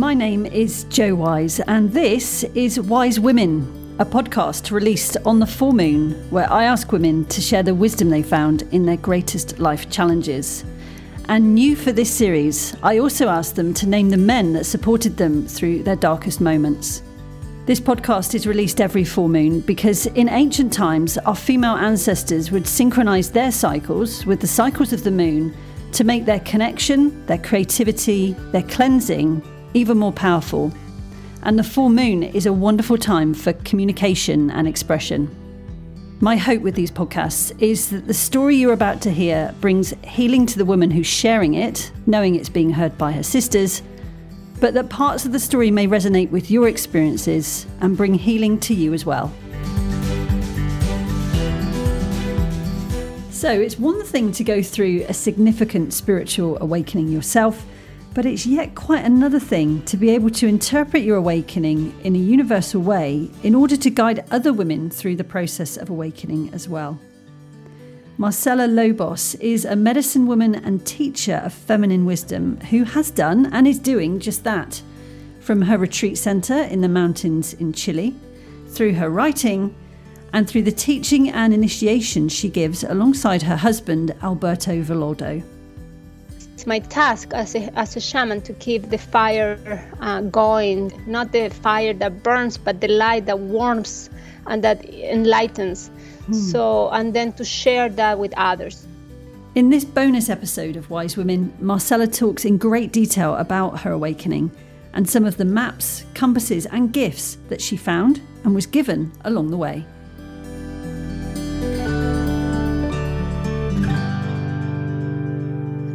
My name is Jo Wise, and this is Wise Women, a podcast released on the full moon where I ask women to share the wisdom they found in their greatest life challenges. And new for this series, I also asked them to name the men that supported them through their darkest moments. This podcast is released every full moon because in ancient times, our female ancestors would synchronize their cycles with the cycles of the moon to make their connection, their creativity, their cleansing even more powerful. And the full moon is a wonderful time for communication and expression. My hope with these podcasts is that the story you're about to hear brings healing to the woman who's sharing it, knowing it's being heard by her sisters, but that parts of the story may resonate with your experiences and bring healing to you as well. So, it's one thing to go through a significant spiritual awakening yourself, but it's yet quite another thing to be able to interpret your awakening in a universal way in order to guide other women through the process of awakening as well. Marcela Lobos is a medicine woman and teacher of feminine wisdom who has done and is doing just that. From her retreat centre in the mountains in Chile, through her writing, and through the teaching and initiation she gives alongside her husband, Alberto Villoldo. It's my task as a, as a shaman to keep the fire uh, going, not the fire that burns, but the light that warms and that enlightens. Mm. So, and then to share that with others. In this bonus episode of Wise Women, Marcela talks in great detail about her awakening and some of the maps, compasses, and gifts that she found and was given along the way.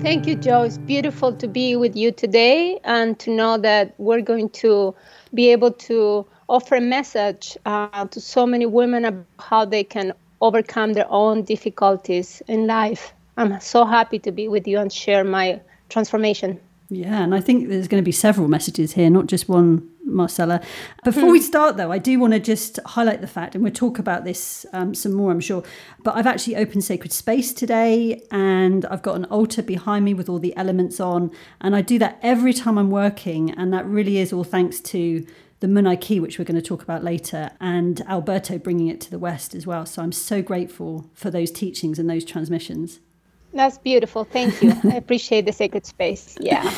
Thank you, Jo. It's beautiful to be with you today and to know that we're going to be able to offer a message uh, to so many women about how they can overcome their own difficulties in life. I'm so happy to be with you and share my transformation. Yeah, and I think there's going to be several messages here, not just one, Marcela. Before we hmm. start, though, I do want to just highlight the fact, and we'll talk about this um, some more, I'm sure. But I've actually opened Sacred Space today, and I've got an altar behind me with all the elements on. And I do that every time I'm working, and that really is all thanks to the Munay-Ki, which we're going to talk about later, and Alberto bringing it to the West as well. So I'm so grateful for those teachings and those transmissions. That's beautiful. Thank you. I appreciate the sacred space. Yeah.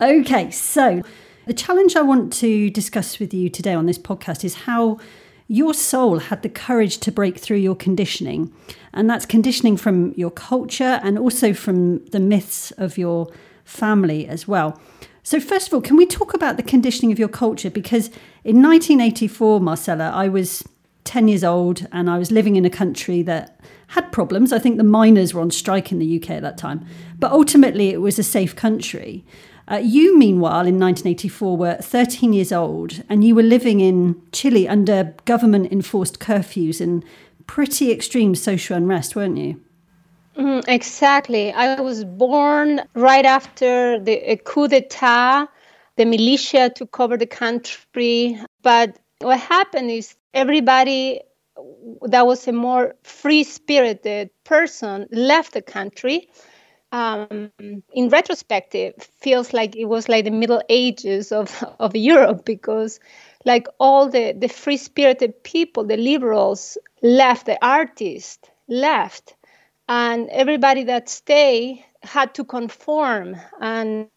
okay, so the challenge I want to discuss with you today on this podcast is how your soul had the courage to break through your conditioning. And that's conditioning from your culture and also from the myths of your family as well. So, first of all, can we talk about the conditioning of your culture? Because in 1984, Marcela, I was 10 years old and I was living in a country that had problems. I think the miners were on strike in the UK at that time, but ultimately it was a safe country. Uh, you, meanwhile, in 1984, were 13 years old and you were living in Chile under government enforced curfews and pretty extreme social unrest, weren't you? Mm, exactly. I was born right after the coup d'etat. The militia took over the country. But what happened is everybody that was a more free spirited person left the country. Um, in retrospective, feels like it was like the Middle Ages of, of Europe because, like all the, the free spirited people, the liberals left, the artists left, and everybody that stayed had to conform and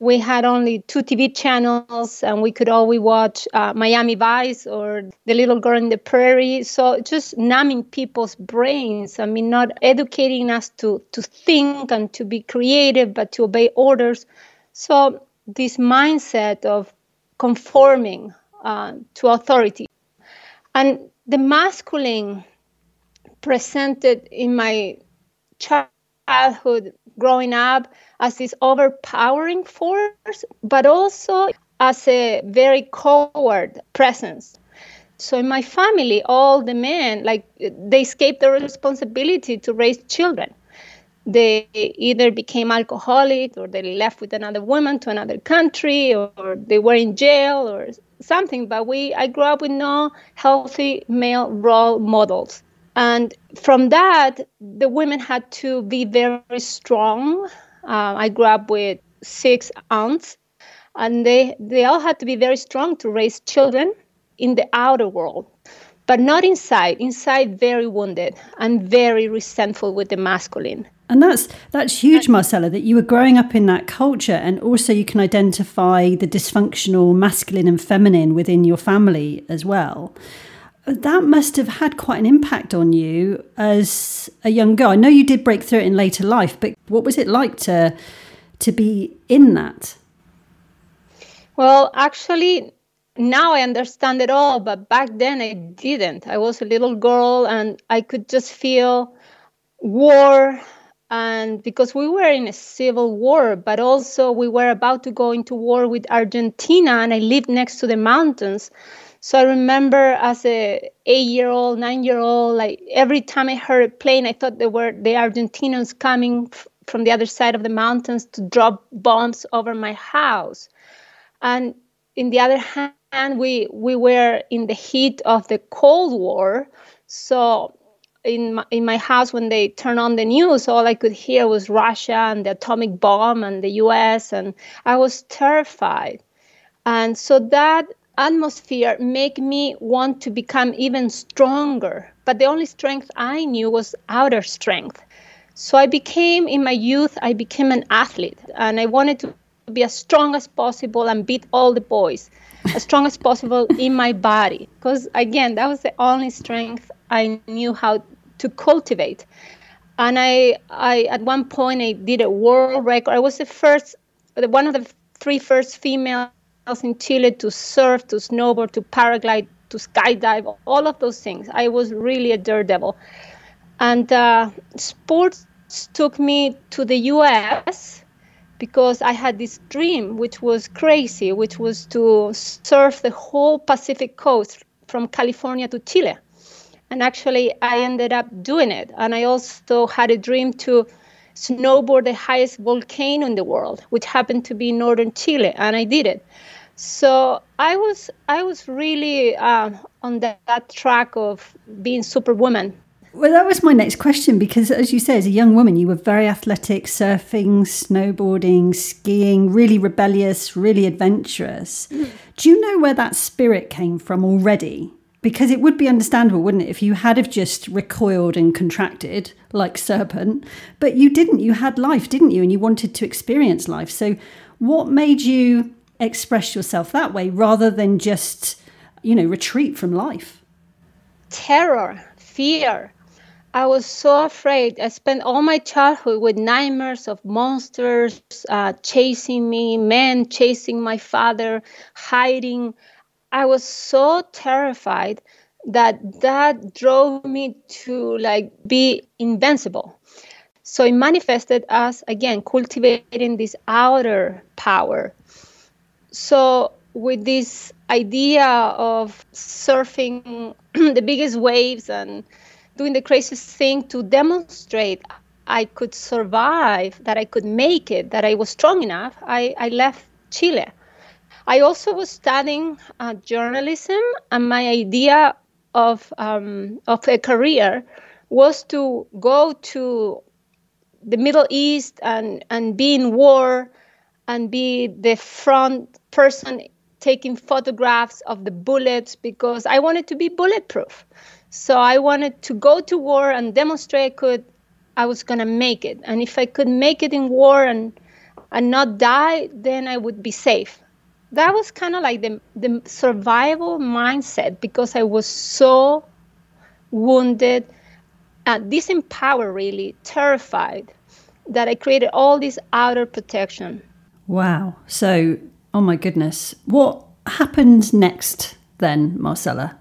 we had only two TV channels and we could only watch uh, Miami Vice or The Little Girl in the Prairie. So just numbing people's brains. I mean, not educating us to, to think and to be creative, but to obey orders. So this mindset of conforming uh, to authority. And the masculine presented in my childhood growing up as this overpowering force, but also as a very coward presence. So in my family, all the men, like they escaped the responsibility to raise children. They either became alcoholic or they left with another woman to another country or, they were in jail or something. But we, I grew up with no healthy male role models. And from that, the women had to be very strong. Uh, I grew up with six aunts, and they they all had to be very strong to raise children in the outer world but not inside inside very wounded and very resentful with the masculine and that's that's huge marcela that you were growing up in that culture and also you can identify the dysfunctional masculine and feminine within your family as well that must have had quite an impact on you as a young girl i know you did break through it in later life but what was it like to to be in that well, actually, now I understand it all, but back then I didn't. I was a little girl and I could just feel war. And because we were in a civil war, but also we were about to go into war with Argentina, and I lived next to the mountains. So I remember as a eight-year-old, nine-year-old, like every time I heard a plane, I thought they were the Argentinians coming f- from the other side of the mountains to drop bombs over my house. And in the other hand we we were in the heat of the cold war. So in my, in my house when they turned on the news all i could hear was russia and the atomic bomb and the us and i was terrified. And so that atmosphere made me want to become even stronger. But the only strength i knew was outer strength. So i became in my youth i became an athlete. And i wanted to be as strong as possible and beat all the boys as strong as possible in my body. Because again that was the only strength i knew how to cultivate. And i i at one point i did a world record. I was the first one of the three first females in chile to surf to snowboard to paraglide to skydive all of those things i was really a daredevil and uh, sports took me to the us because I had this dream, which was crazy, which was to surf the whole Pacific coast from California to Chile. And actually, I ended up doing it. And I also had a dream to snowboard the highest volcano in the world, which happened to be northern Chile, and I did it. So I was I was really uh, on that, that track of being superwoman well, that was my next question because, as you say, as a young woman, you were very athletic, surfing, snowboarding, skiing, really rebellious, really adventurous. Mm. Do you know where that spirit came from already? Because it would be understandable, wouldn't it, if you had have just recoiled and contracted like serpent, but you didn't. You had life, didn't you? And you wanted to experience life. So, what made you express yourself that way rather than just, you know, retreat from life? Terror, fear I was so afraid. I spent all my childhood with nightmares of monsters uh, chasing me, men chasing my father, hiding. I was so terrified that that drove me to like be invincible. So it manifested as again cultivating this outer power. So with this idea of surfing the biggest waves and doing the craziest thing to demonstrate I could survive, that I could make it, that I was strong enough, I, I left Chile. I also was studying uh, journalism, and my idea of um, of a career was to go to the Middle East and and be in war, and be the front person taking photographs of the bullets because I wanted to be bulletproof. So I wanted to go to war and demonstrate I could I was gonna make it. And if I could make it in war and and not die, then I would be safe. That was kind of like the the survival mindset because I was so wounded, uh, disempowered, really terrified, that I created all this outer protection. Wow. So, oh my goodness, what happened next then, Marcela?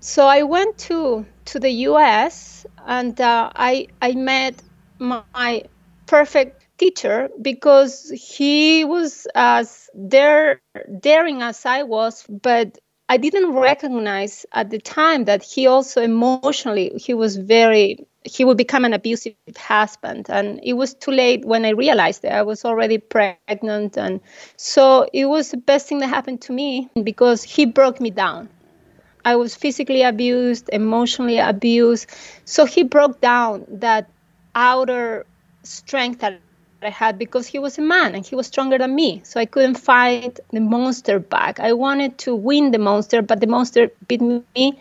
So I went to to the U.S. and uh, I I met my perfect teacher because he was as dare, daring as I was, but I didn't recognize at the time that he also emotionally he was very he would become an abusive husband and it was too late when I realized that I was already pregnant and so it was the best thing that happened to me because he broke me down I was physically abused, emotionally abused. So he broke down that outer strength that I had because he was a man and he was stronger than me. So I couldn't fight the monster back. I wanted to win the monster, but the monster beat me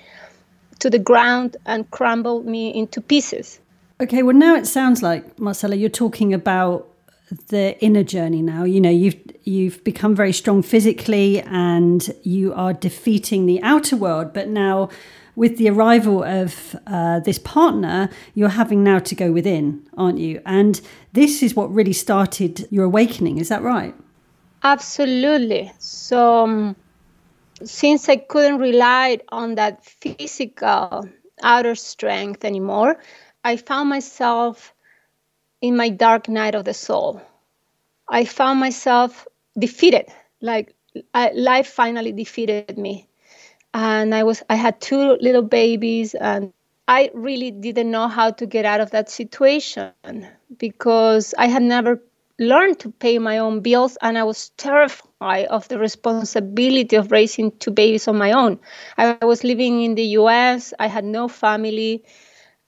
to the ground and crumbled me into pieces. Okay, well now it sounds like Marcela, you're talking about the inner journey now. You know, you've you've become very strong physically and you are defeating the outer world, but now with the arrival of uh, this partner, you're having now to go within, aren't you? And this is what really started your awakening. Is that right? Absolutely. So, um, since I couldn't rely on that physical outer strength anymore, I found myself in my dark night of the soul. I found myself defeated, like life finally defeated me and I was I had two little babies and I really didn't know how to get out of that situation because I had never learned to pay my own bills and I was terrified of the responsibility of raising two babies on my own. I was living in the US, I had no family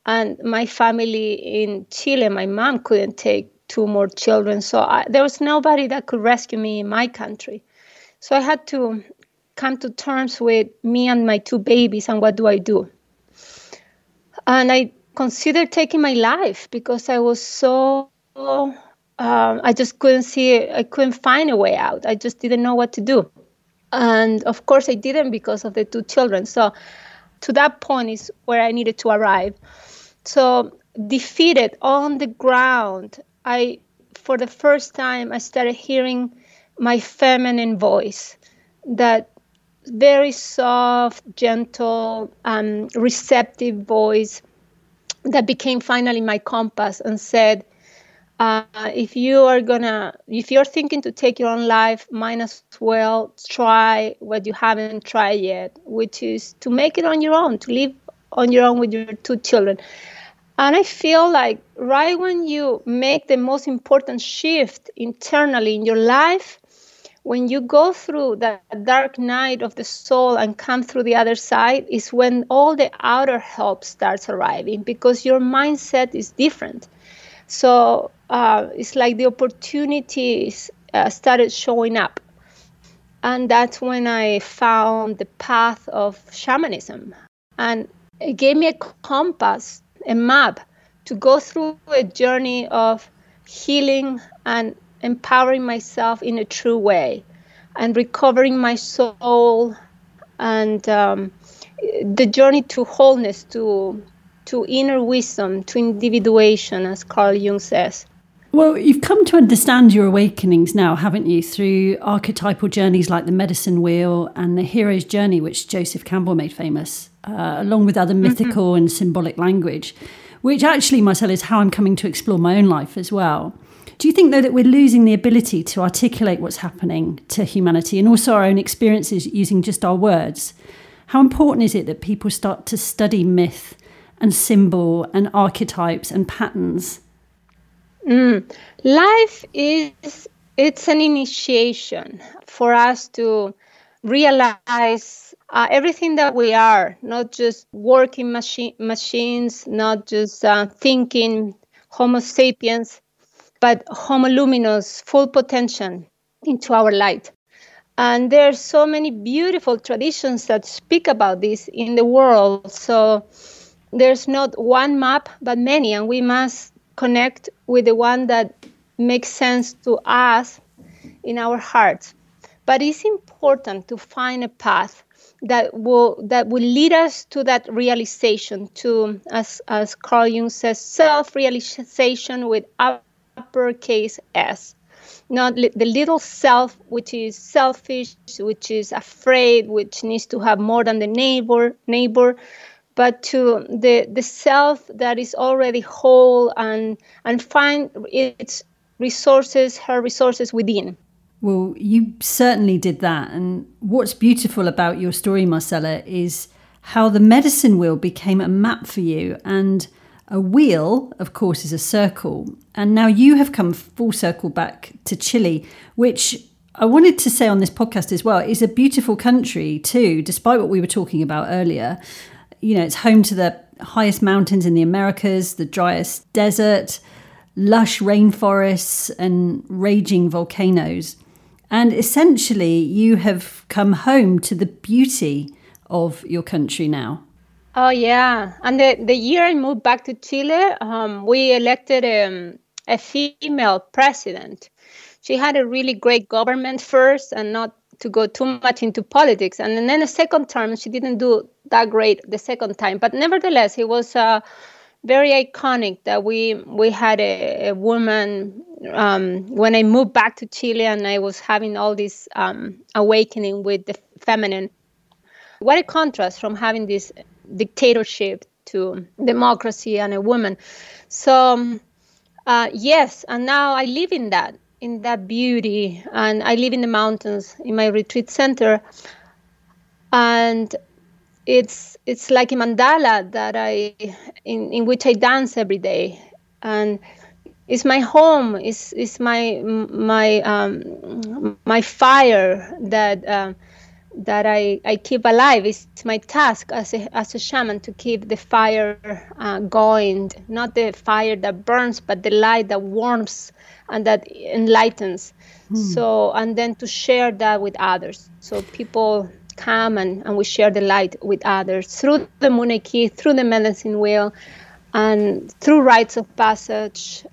and my family in Chile, my mom couldn't take two more children, so I, there was nobody that could rescue me in my country. So I had to come to terms with me and my two babies and what do I do. And I considered taking my life because I was so um, I just couldn't see I couldn't find a way out. I just didn't know what to do. And of course I didn't because of the two children. So to that point is where I needed to arrive. So defeated on the ground, I for the first time I started hearing my feminine voice that very soft, gentle, um, receptive voice that became finally my compass and said, uh, if you are gonna, if you're thinking to take your own life, might as well try what you haven't tried yet, which is to make it on your own, to live on your own with your two children. And I feel like right when you make the most important shift internally in your life, when you go through that dark night of the soul and come through the other side is when all the outer help starts arriving because your mindset is different so uh, it's like the opportunities uh, started showing up. And that's when i found the path of shamanism. And it gave me a compass a map to go through a journey of healing and empowering myself in a true way and recovering my soul and um, the journey to wholeness to to inner wisdom to individuation as carl jung says well, you've come to understand your awakenings now, haven't you, through archetypal journeys like the medicine wheel and the hero's journey, which Joseph Campbell made famous, uh, along with other mm-hmm. mythical and symbolic language, which actually, Marcel, is how I'm coming to explore my own life as well. Do you think, though, that we're losing the ability to articulate what's happening to humanity and also our own experiences using just our words? How important is it that people start to study myth and symbol and archetypes and patterns? Mm. Life is it's an initiation for us to realize uh, everything that we are, not just working machine, machines, not just uh, thinking Homo sapiens, but Homo luminous, full potential into our light. And there are so many beautiful traditions that speak about this in the world. So there's not one map, but many, and we must connect with the one that makes sense to us in our hearts. But it's important to find a path that will that will lead us to that realization, to as as Carl Jung says, self-realization with uppercase S. Not li- the little self, which is selfish, which is afraid, which needs to have more than the neighbor, neighbor, but to the the self that is already whole and and find its resources, her resources within. Well, you certainly did that. And what's beautiful about your story, Marcela, is how the medicine wheel became a map for you and a wheel, of course, is a circle. And now you have come full circle back to Chile, which I wanted to say on this podcast as well is a beautiful country too, despite what we were talking about earlier. You know, it's home to the highest mountains in the Americas, the driest desert, lush rainforests and raging volcanoes. And essentially, you have come home to the beauty of your country now. Oh, yeah. And the, the year I moved back to Chile, um, we elected um, a female president. She had a really great government first and not to go too much into politics. And then the second term, she didn't do that great the second time. But nevertheless, it was uh, very iconic that we we had a, a woman um, when I moved back to Chile and I was having all this um, awakening with the feminine. What a contrast from having this dictatorship to democracy and a woman. So um, uh, yes, and now I live in that in that beauty, and I live in the mountains in my retreat center, and it's it's like a mandala that I in in which I dance every day, and it's my home. It's it's my my um, my fire that. Um, that I, I keep alive. It's my task as a, as a shaman to keep the fire uh, going, not the fire that burns, but the light that warms and that enlightens. Hmm. So, and then to share that with others. So people come and, and we share the light with others through the Munay-Ki, through the medicine wheel, and through rites of passage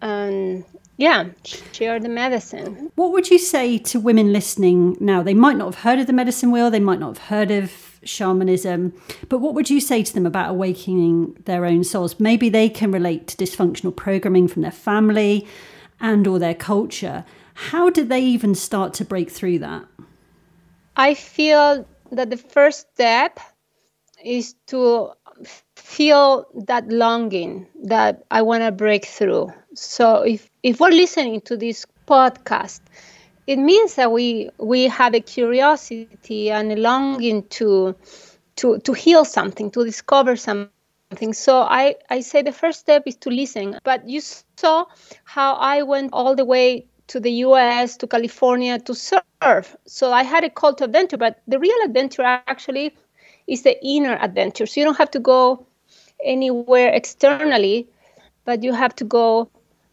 and yeah, share the medicine. What would you say to women listening now? They might not have heard of the medicine wheel, they might not have heard of shamanism, but what would you say to them about awakening their own souls? Maybe they can relate to dysfunctional programming from their family and or their culture. How did they even start to break through that? I feel that the first step is to feel that longing that I want to break through. So if if we're listening to this podcast, it means that we we have a curiosity and a longing to to to heal something, to discover something. So I I say the first step is to listen. But you saw how I went all the way to the US, to California to serve. So I had a call to adventure, but the real adventure actually is the inner adventure. So you don't have to go anywhere externally, but you have to go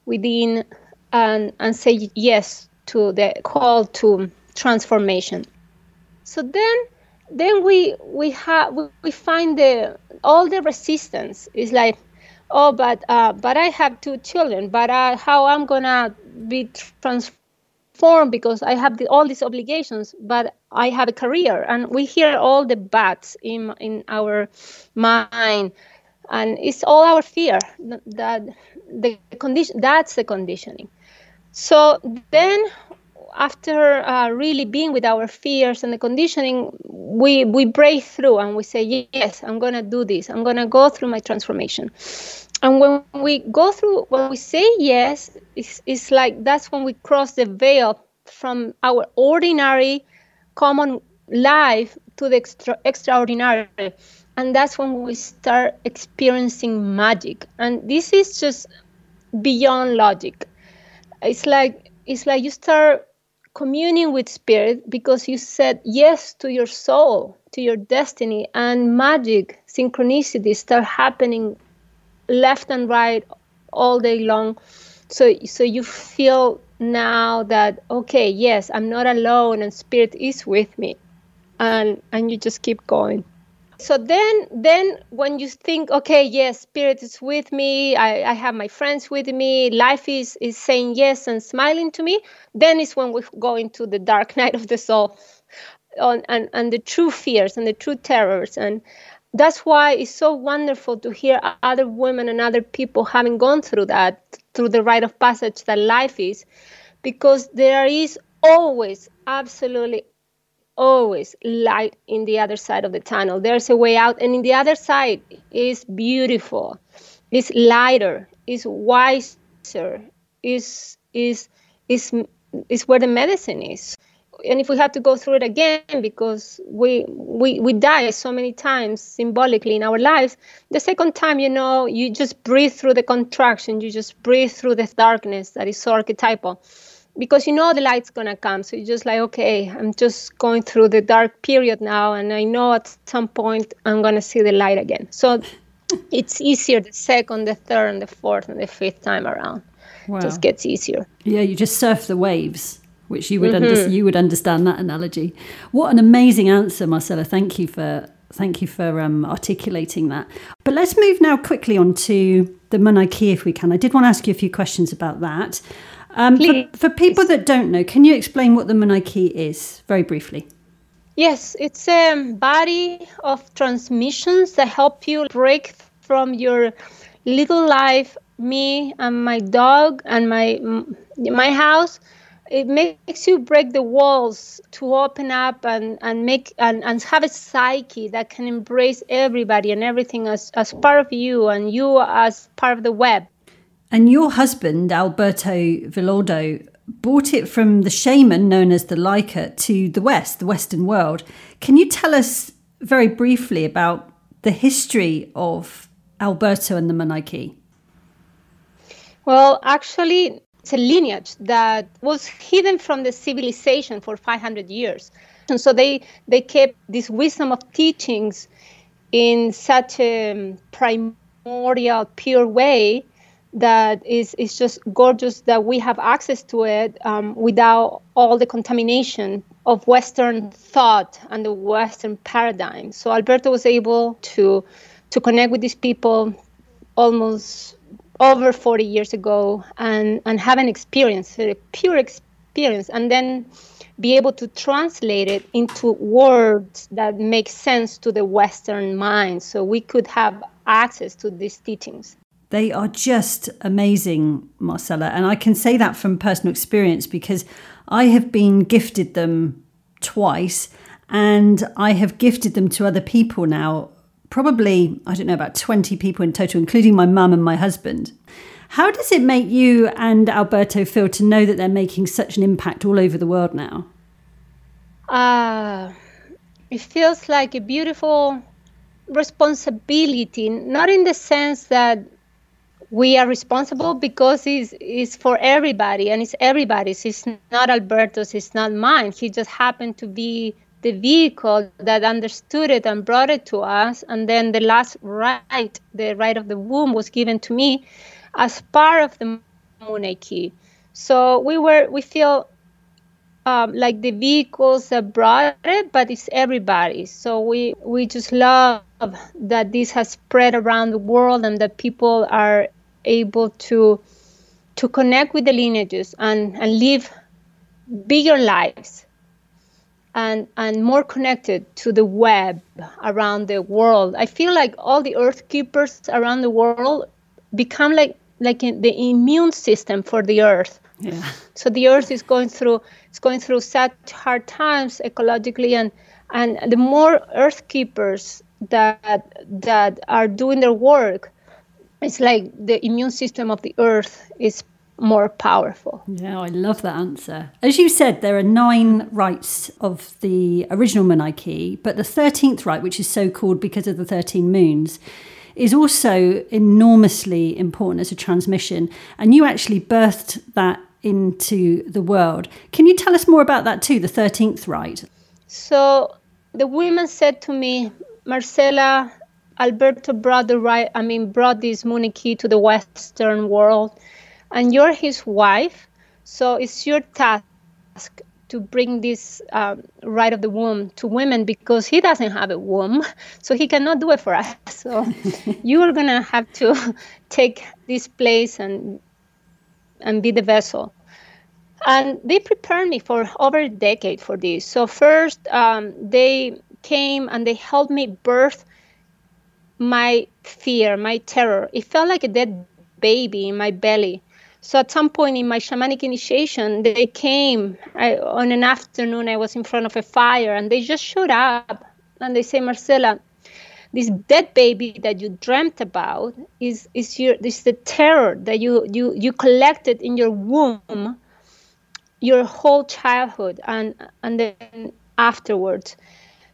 within and, and say yes to the call to transformation. So then then we we have we find the all the resistance. Is like oh but uh, but I have two children but uh, how I'm gonna be transformed because I have the, all these obligations but I have a career. And we hear all the bats in in our mind. And it's all our fear that the condition that's the conditioning. So then after uh, really being with our fears and the conditioning we we break through and we say yes i'm going to do this. I'm going to go through my transformation. And when we go through when we say yes it's, it's like that's when we cross the veil from our ordinary common life to the extra, extraordinary and that's when we start experiencing magic. And this is just beyond logic. It's like it's like you start communing with spirit because you said yes to your soul to your destiny and magic synchronicity start happening left and right all day long. So so you feel now that okay yes i'm not alone and spirit is with me. And and you just keep going so then then when you think okay yes spirit is with me I, I have my friends with me life is is saying yes and smiling to me then is when we go into the dark night of the soul on, and, and the true fears and the true terrors. And that's why it's so wonderful to hear other women and other people having gone through that through the rite of passage that life is because there is always absolutely always light in the other side of the tunnel. There's a way out, and in the other side is beautiful, is lighter, is wiser, is is is is where the medicine is. And if we have to go through it again because we we we die so many times symbolically in our lives, the second time, you know, you just breathe through the contraction, you just breathe through the darkness that is so archetypal because you know the light's gonna come so you're just like okay i'm just going through the dark period now and i know at some point i'm gonna see the light again so it's easier the second, the third, and the fourth, and the fifth time around. Wow. Just gets easier. Yeah, you just surf the waves which you would mm-hmm. under- you would understand that analogy. What an amazing answer, Marcela. Thank you for thank you for um, articulating that. But let's move now quickly on to the Munay-Ki if we can. I did want to ask you a few questions about that. Um, for, for, people that don't know, can you explain what the Munay-Ki is very briefly? Yes, it's a body of transmissions that help you break from your little life, me and my dog and my my house it makes you break the walls to open up and, and make and, and have a psyche that can embrace everybody and everything as, as part of you and you as part of the web. And your husband, Alberto Villoldo, bought it from the shaman known as the Laika to the West, the Western world. Can you tell us very briefly about the history of Alberto and the Munay-Ki? Well, actually, it's a lineage that was hidden from the civilization for 500 years. And so they, they kept this wisdom of teachings in such a um, primordial, pure way that is, is just gorgeous that we have access to it um, without all the contamination of Western thought and the Western paradigm. So Alberto was able to to connect with these people almost over 40 years ago and, and have an experience, a pure experience, and then be able to translate it into words that make sense to the Western mind so we could have access to these teachings. They are just amazing, Marcela. And I can say that from personal experience because I have been gifted them twice and I have gifted them to other people now probably, I don't know, about 20 people in total, including my mum and my husband. How does it make you and Alberto feel to know that they're making such an impact all over the world now? Uh, it feels like a beautiful responsibility, not in the sense that we are responsible because it's, it's for everybody and it's everybody's. It's not Alberto's, it's not mine. He just happened to be the vehicle that understood it and brought it to us. And then the last right, the right of the womb, was given to me as part of the Munay-Ki. So we were, we feel um, like the vehicles that brought it, but it's everybody. So we we just love that this has spread around the world and that people are able to to connect with the lineages and, and live bigger lives and, and more connected to the web around the world. I feel like all the earth keepers around the world become like like the immune system for the earth. Yeah. So the earth is going through it's going through such hard times ecologically and and the more earth keepers that that are doing their work it's like the immune system of the earth is more powerful. Yeah, I love that answer. As you said, there are nine rites of the original Munay-Ki, but the 13th rite, which is so called because of the 13 moons, is also enormously important as a transmission. And you actually birthed that into the world. Can you tell us more about that too, the 13th rite? So the women said to me, Marcela, Alberto brought the right, I mean, brought this Munay-Ki to the Western world and you're his wife, so it's your task to bring this um, right of the womb to women because he doesn't have a womb, so he cannot do it for us. So you are gonna have to take this place and and be the vessel. And they prepared me for over a decade for this. So first, um, they came and they helped me birth my fear, my terror. It felt like a dead baby in my belly. So at some point in my shamanic initiation, they came I, on an afternoon. I was in front of a fire, and they just showed up and they say, Marcela, this dead baby that you dreamt about is is your is the terror that you you you collected in your womb, your whole childhood, and and then afterwards.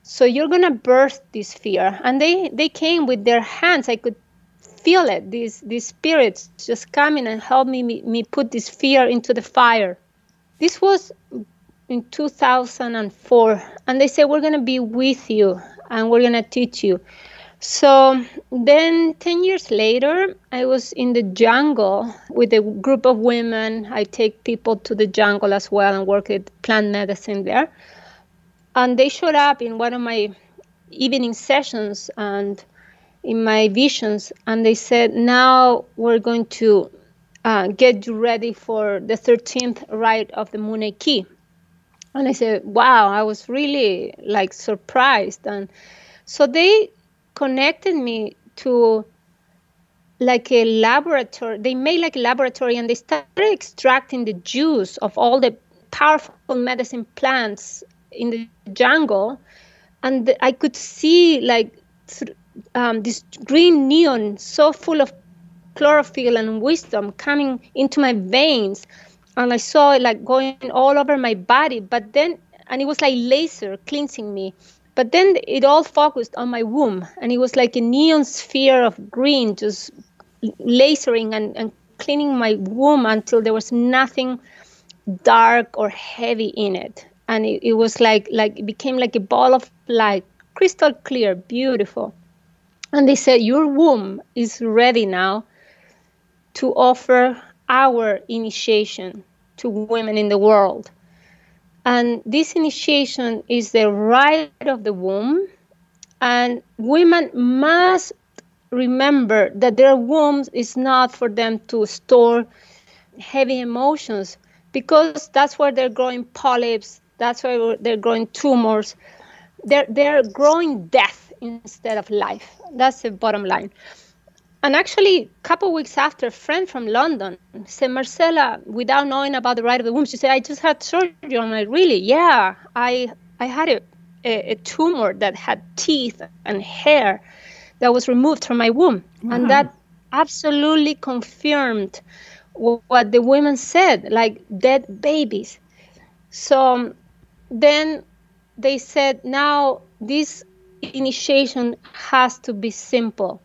So you're gonna birth this fear, and they they came with their hands. I could feel it. These these spirits just coming and help me, me me put this fear into the fire. This was in 2004, and they said we're gonna be with you and we're gonna teach you. So then, 10 years later, I was in the jungle with a group of women. I take people to the jungle as well and work with plant medicine there. And they showed up in one of my evening sessions and in my visions, and they said, Now we're going to uh, get you ready for the 13th rite of the Munay-Ki. And I said, Wow, I was really like surprised. And so they connected me to like a laboratory. They made like a laboratory and they started extracting the juice of all the powerful medicine plants in the jungle. And I could see like um, this green neon so full of chlorophyll and wisdom coming into my veins. And I saw it like going all over my body. But then, and it was like laser cleansing me. But then it all focused on my womb, and it was like a neon sphere of green, just lasering and, and cleaning my womb until there was nothing dark or heavy in it. And it, it was like like it became like a ball of light, crystal clear, beautiful. And they said, Your womb is ready now to offer our initiation to women in the world. And this initiation is the right of the womb. And women must remember that their womb is not for them to store heavy emotions because that's where they're growing polyps, that's why they're growing tumors. They're, they're growing death instead of life. That's the bottom line. And actually, a couple weeks after, a friend from London said, Marcela, without knowing about the right of the womb, she said, I just had surgery. I'm like, really? Yeah, I, I had a, a, a tumor that had teeth and hair that was removed from my womb. Wow. And that absolutely confirmed what the women said, like dead babies. So um, then they said, now this initiation has to be simple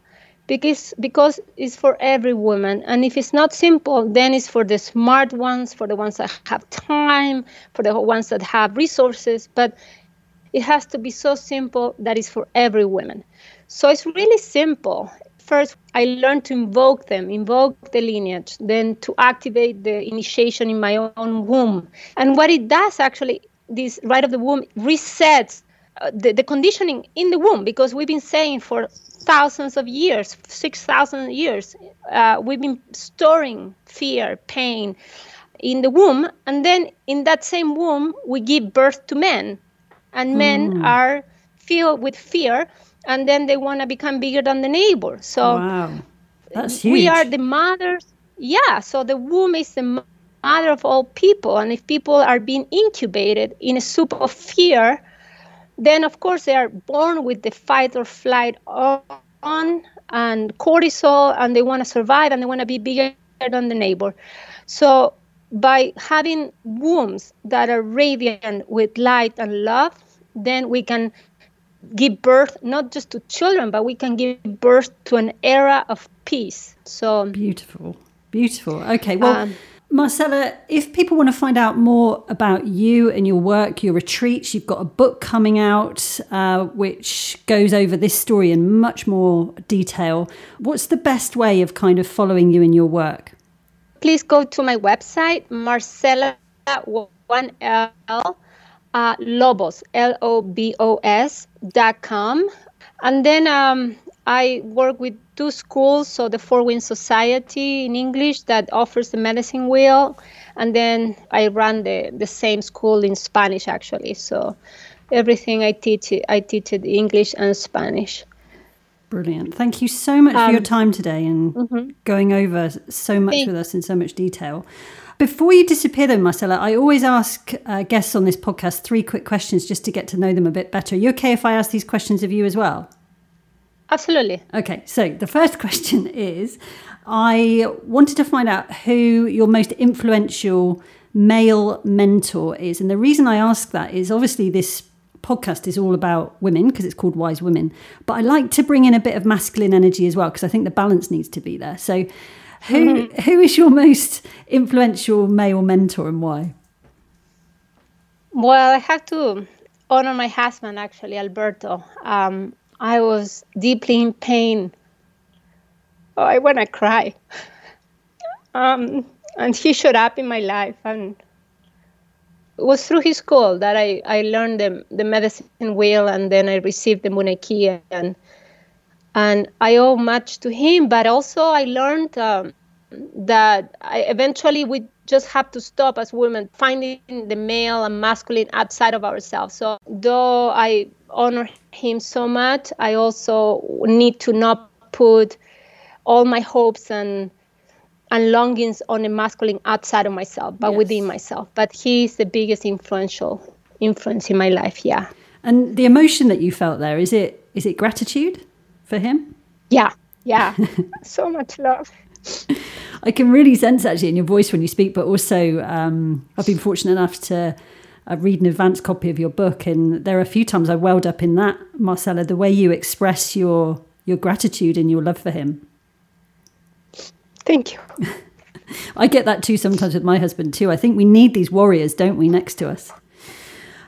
because because it's for every woman. And if it's not simple then it's for the smart ones for the ones that have time for the ones that have resources. But it has to be so simple that it's for every woman. So it's really simple. First i learned to invoke them invoke the lineage then to activate the initiation in my own womb. And what it does actually this right of the womb resets uh, the, the conditioning in the womb because we've been saying for thousands of years, 6,000 years, uh, we've been storing fear, pain in the womb. And then in that same womb, we give birth to men. And men mm. are filled with fear. And then they want to become bigger than the neighbor. So wow. We are the mothers. Yeah. So the womb is the mother of all people. And if people are being incubated in a soup of fear, then, of course, they are born with the fight or flight on and cortisol, and they want to survive and they want to be bigger than the neighbor. So, by having wombs that are radiant with light and love, then we can give birth not just to children, but we can give birth to an era of peace. So beautiful, beautiful. Okay, well. Um, Marcela, if people want to find out more about you and your work, your retreats, you've got a book coming out uh, which goes over this story in much more detail. What's the best way of kind of following you in your work? Please go to my website, Marcela, one L, uh, Lobos, L O B O S dot com. And then um, I work with two schools, so the Four Winds Society in English that offers the medicine wheel, and then I run the, the same school in Spanish actually. So everything I teach, I teach it English and Spanish. Brilliant. Thank you so much um, for your um, time today and mm-hmm. going over so much with us in so much detail. Before you disappear, though, Marcela, I always ask uh, guests on this podcast three quick questions just to get to know them a bit better. Are you okay if I ask these questions of you as well? Absolutely. Okay, so the first question is I wanted to find out who your most influential male mentor is. And the reason I ask that is obviously this podcast is all about women because it's called Wise Women, but I like to bring in a bit of masculine energy as well because I think the balance needs to be there. So who mm-hmm. who is your most influential male mentor and why? Well, I have to honor my husband actually, Alberto. Um, I was deeply in pain. Oh, I want to cry. Um, and he showed up in my life, and it was through his call that I, I learned the, the medicine wheel, and then I received the Munay-Ki, and and I owe much to him. But also, I learned um, that I eventually we just have to stop as women finding the male and masculine outside of ourselves. So, though I honor him so much, I also need to not put all my hopes and and longings on a masculine outside of myself, but yes. within myself. But he's the biggest influential influence in my life. Yeah. And the emotion that you felt there is it is it gratitude for him? Yeah, yeah, so much love. I can really sense actually in your voice when you speak, but also um, I've been fortunate enough to uh, read an advanced copy of your book, and there are a few times I welled up in that, Marcela, the way you express your your gratitude and your love for him. Thank you. I get that too sometimes with my husband too. I think we need these warriors, don't we, next to us?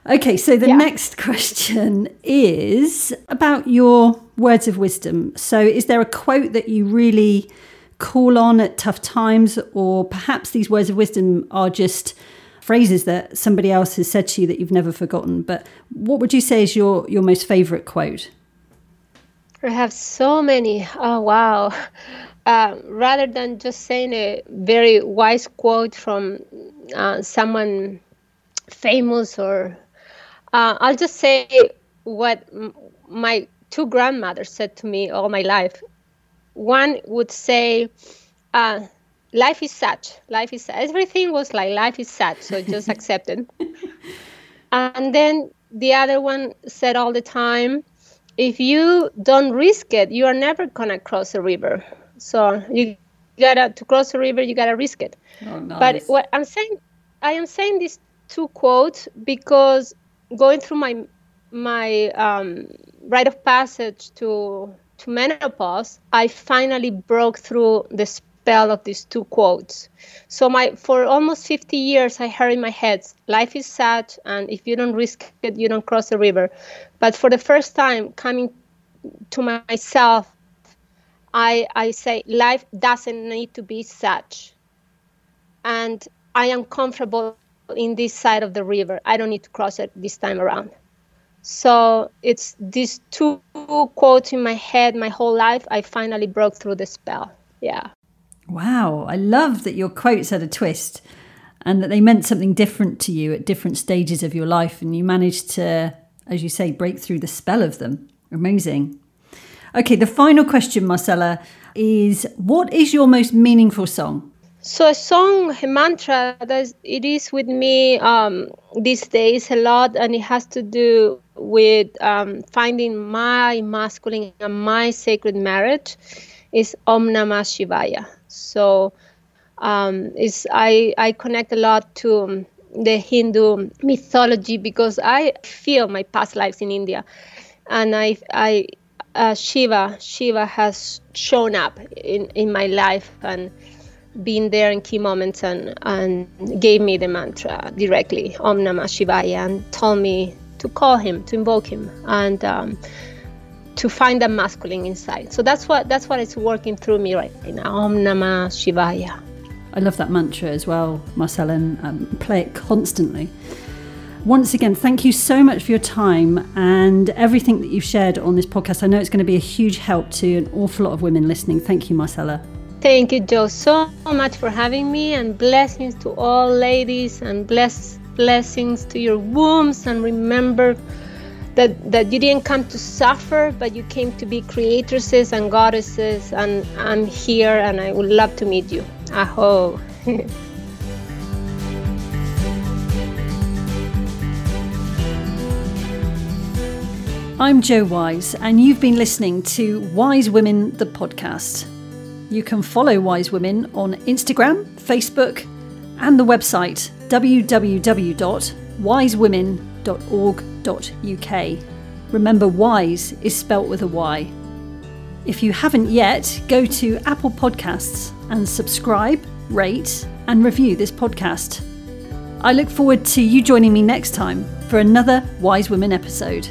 Okay, so the yeah. next question is about your words of wisdom. So, is there a quote that you really call on at tough times, or perhaps these words of wisdom are just phrases that somebody else has said to you that you've never forgotten? But what would you say is your, your most favorite quote? I have so many. Oh, wow. Uh, rather than just saying a very wise quote from uh, someone famous or uh, I'll just say what m- my two grandmothers said to me all my life. One would say, uh, "Life is such. Life is everything was like life is such. So just accept it." and then the other one said all the time, "If you don't risk it, you are never gonna cross a river. So you gotta to cross a river, you gotta risk it." Oh, nice. But what I'm saying, I am saying these two quotes because going through my my um, rite of passage to to menopause, I finally broke through the spell of these two quotes. So my for almost 50 years, I heard in my head, "Life is sad, and if you don't risk it, you don't cross the river." But for the first time, coming to myself, I I say life doesn't need to be such, and I am comfortable in this side of the river. I don't need to cross it this time around. So it's these two quotes in my head my whole life. I finally broke through the spell. Yeah. Wow. I love that your quotes had a twist and that they meant something different to you at different stages of your life. And you managed to, as you say, break through the spell of them. Amazing. Okay, the final question, Marcela, is what is your most meaningful song? So a song, a mantra, that it is with me um, these days a lot, and it has to do with um, finding my masculine and my sacred marriage. Is Om Namah Shivaya. So um, is I I connect a lot to the Hindu mythology because I feel my past lives in India, and I I uh, Shiva Shiva has shown up in in my life and been there in key moments and, and gave me the mantra directly, Om Namah Shivaya, and told me to call him, to invoke him, and um, to find that masculine inside. So that's what that's what is working through me right now. Om Namah Shivaya. I love that mantra as well, Marcel, and um, play it constantly. Once again, thank you so much for your time and everything that you've shared on this podcast. I know it's going to be a huge help to an awful lot of women listening. Thank you, Marcela. Thank you, Jo, so much for having me, and blessings to all ladies, and bless blessings to your wombs. And remember that that you didn't come to suffer, but you came to be creatresses and goddesses. And I'm here, and I would love to meet you. Aho. I'm Jo Wise, and you've been listening to Wise Women, the podcast. You can follow Wise Women on Instagram, Facebook, and the website www.wisewomen.org.uk. Remember, wise is spelt with a Y. If you haven't yet, go to Apple Podcasts and subscribe, rate, and review this podcast. I look forward to you joining me next time for another Wise Women episode.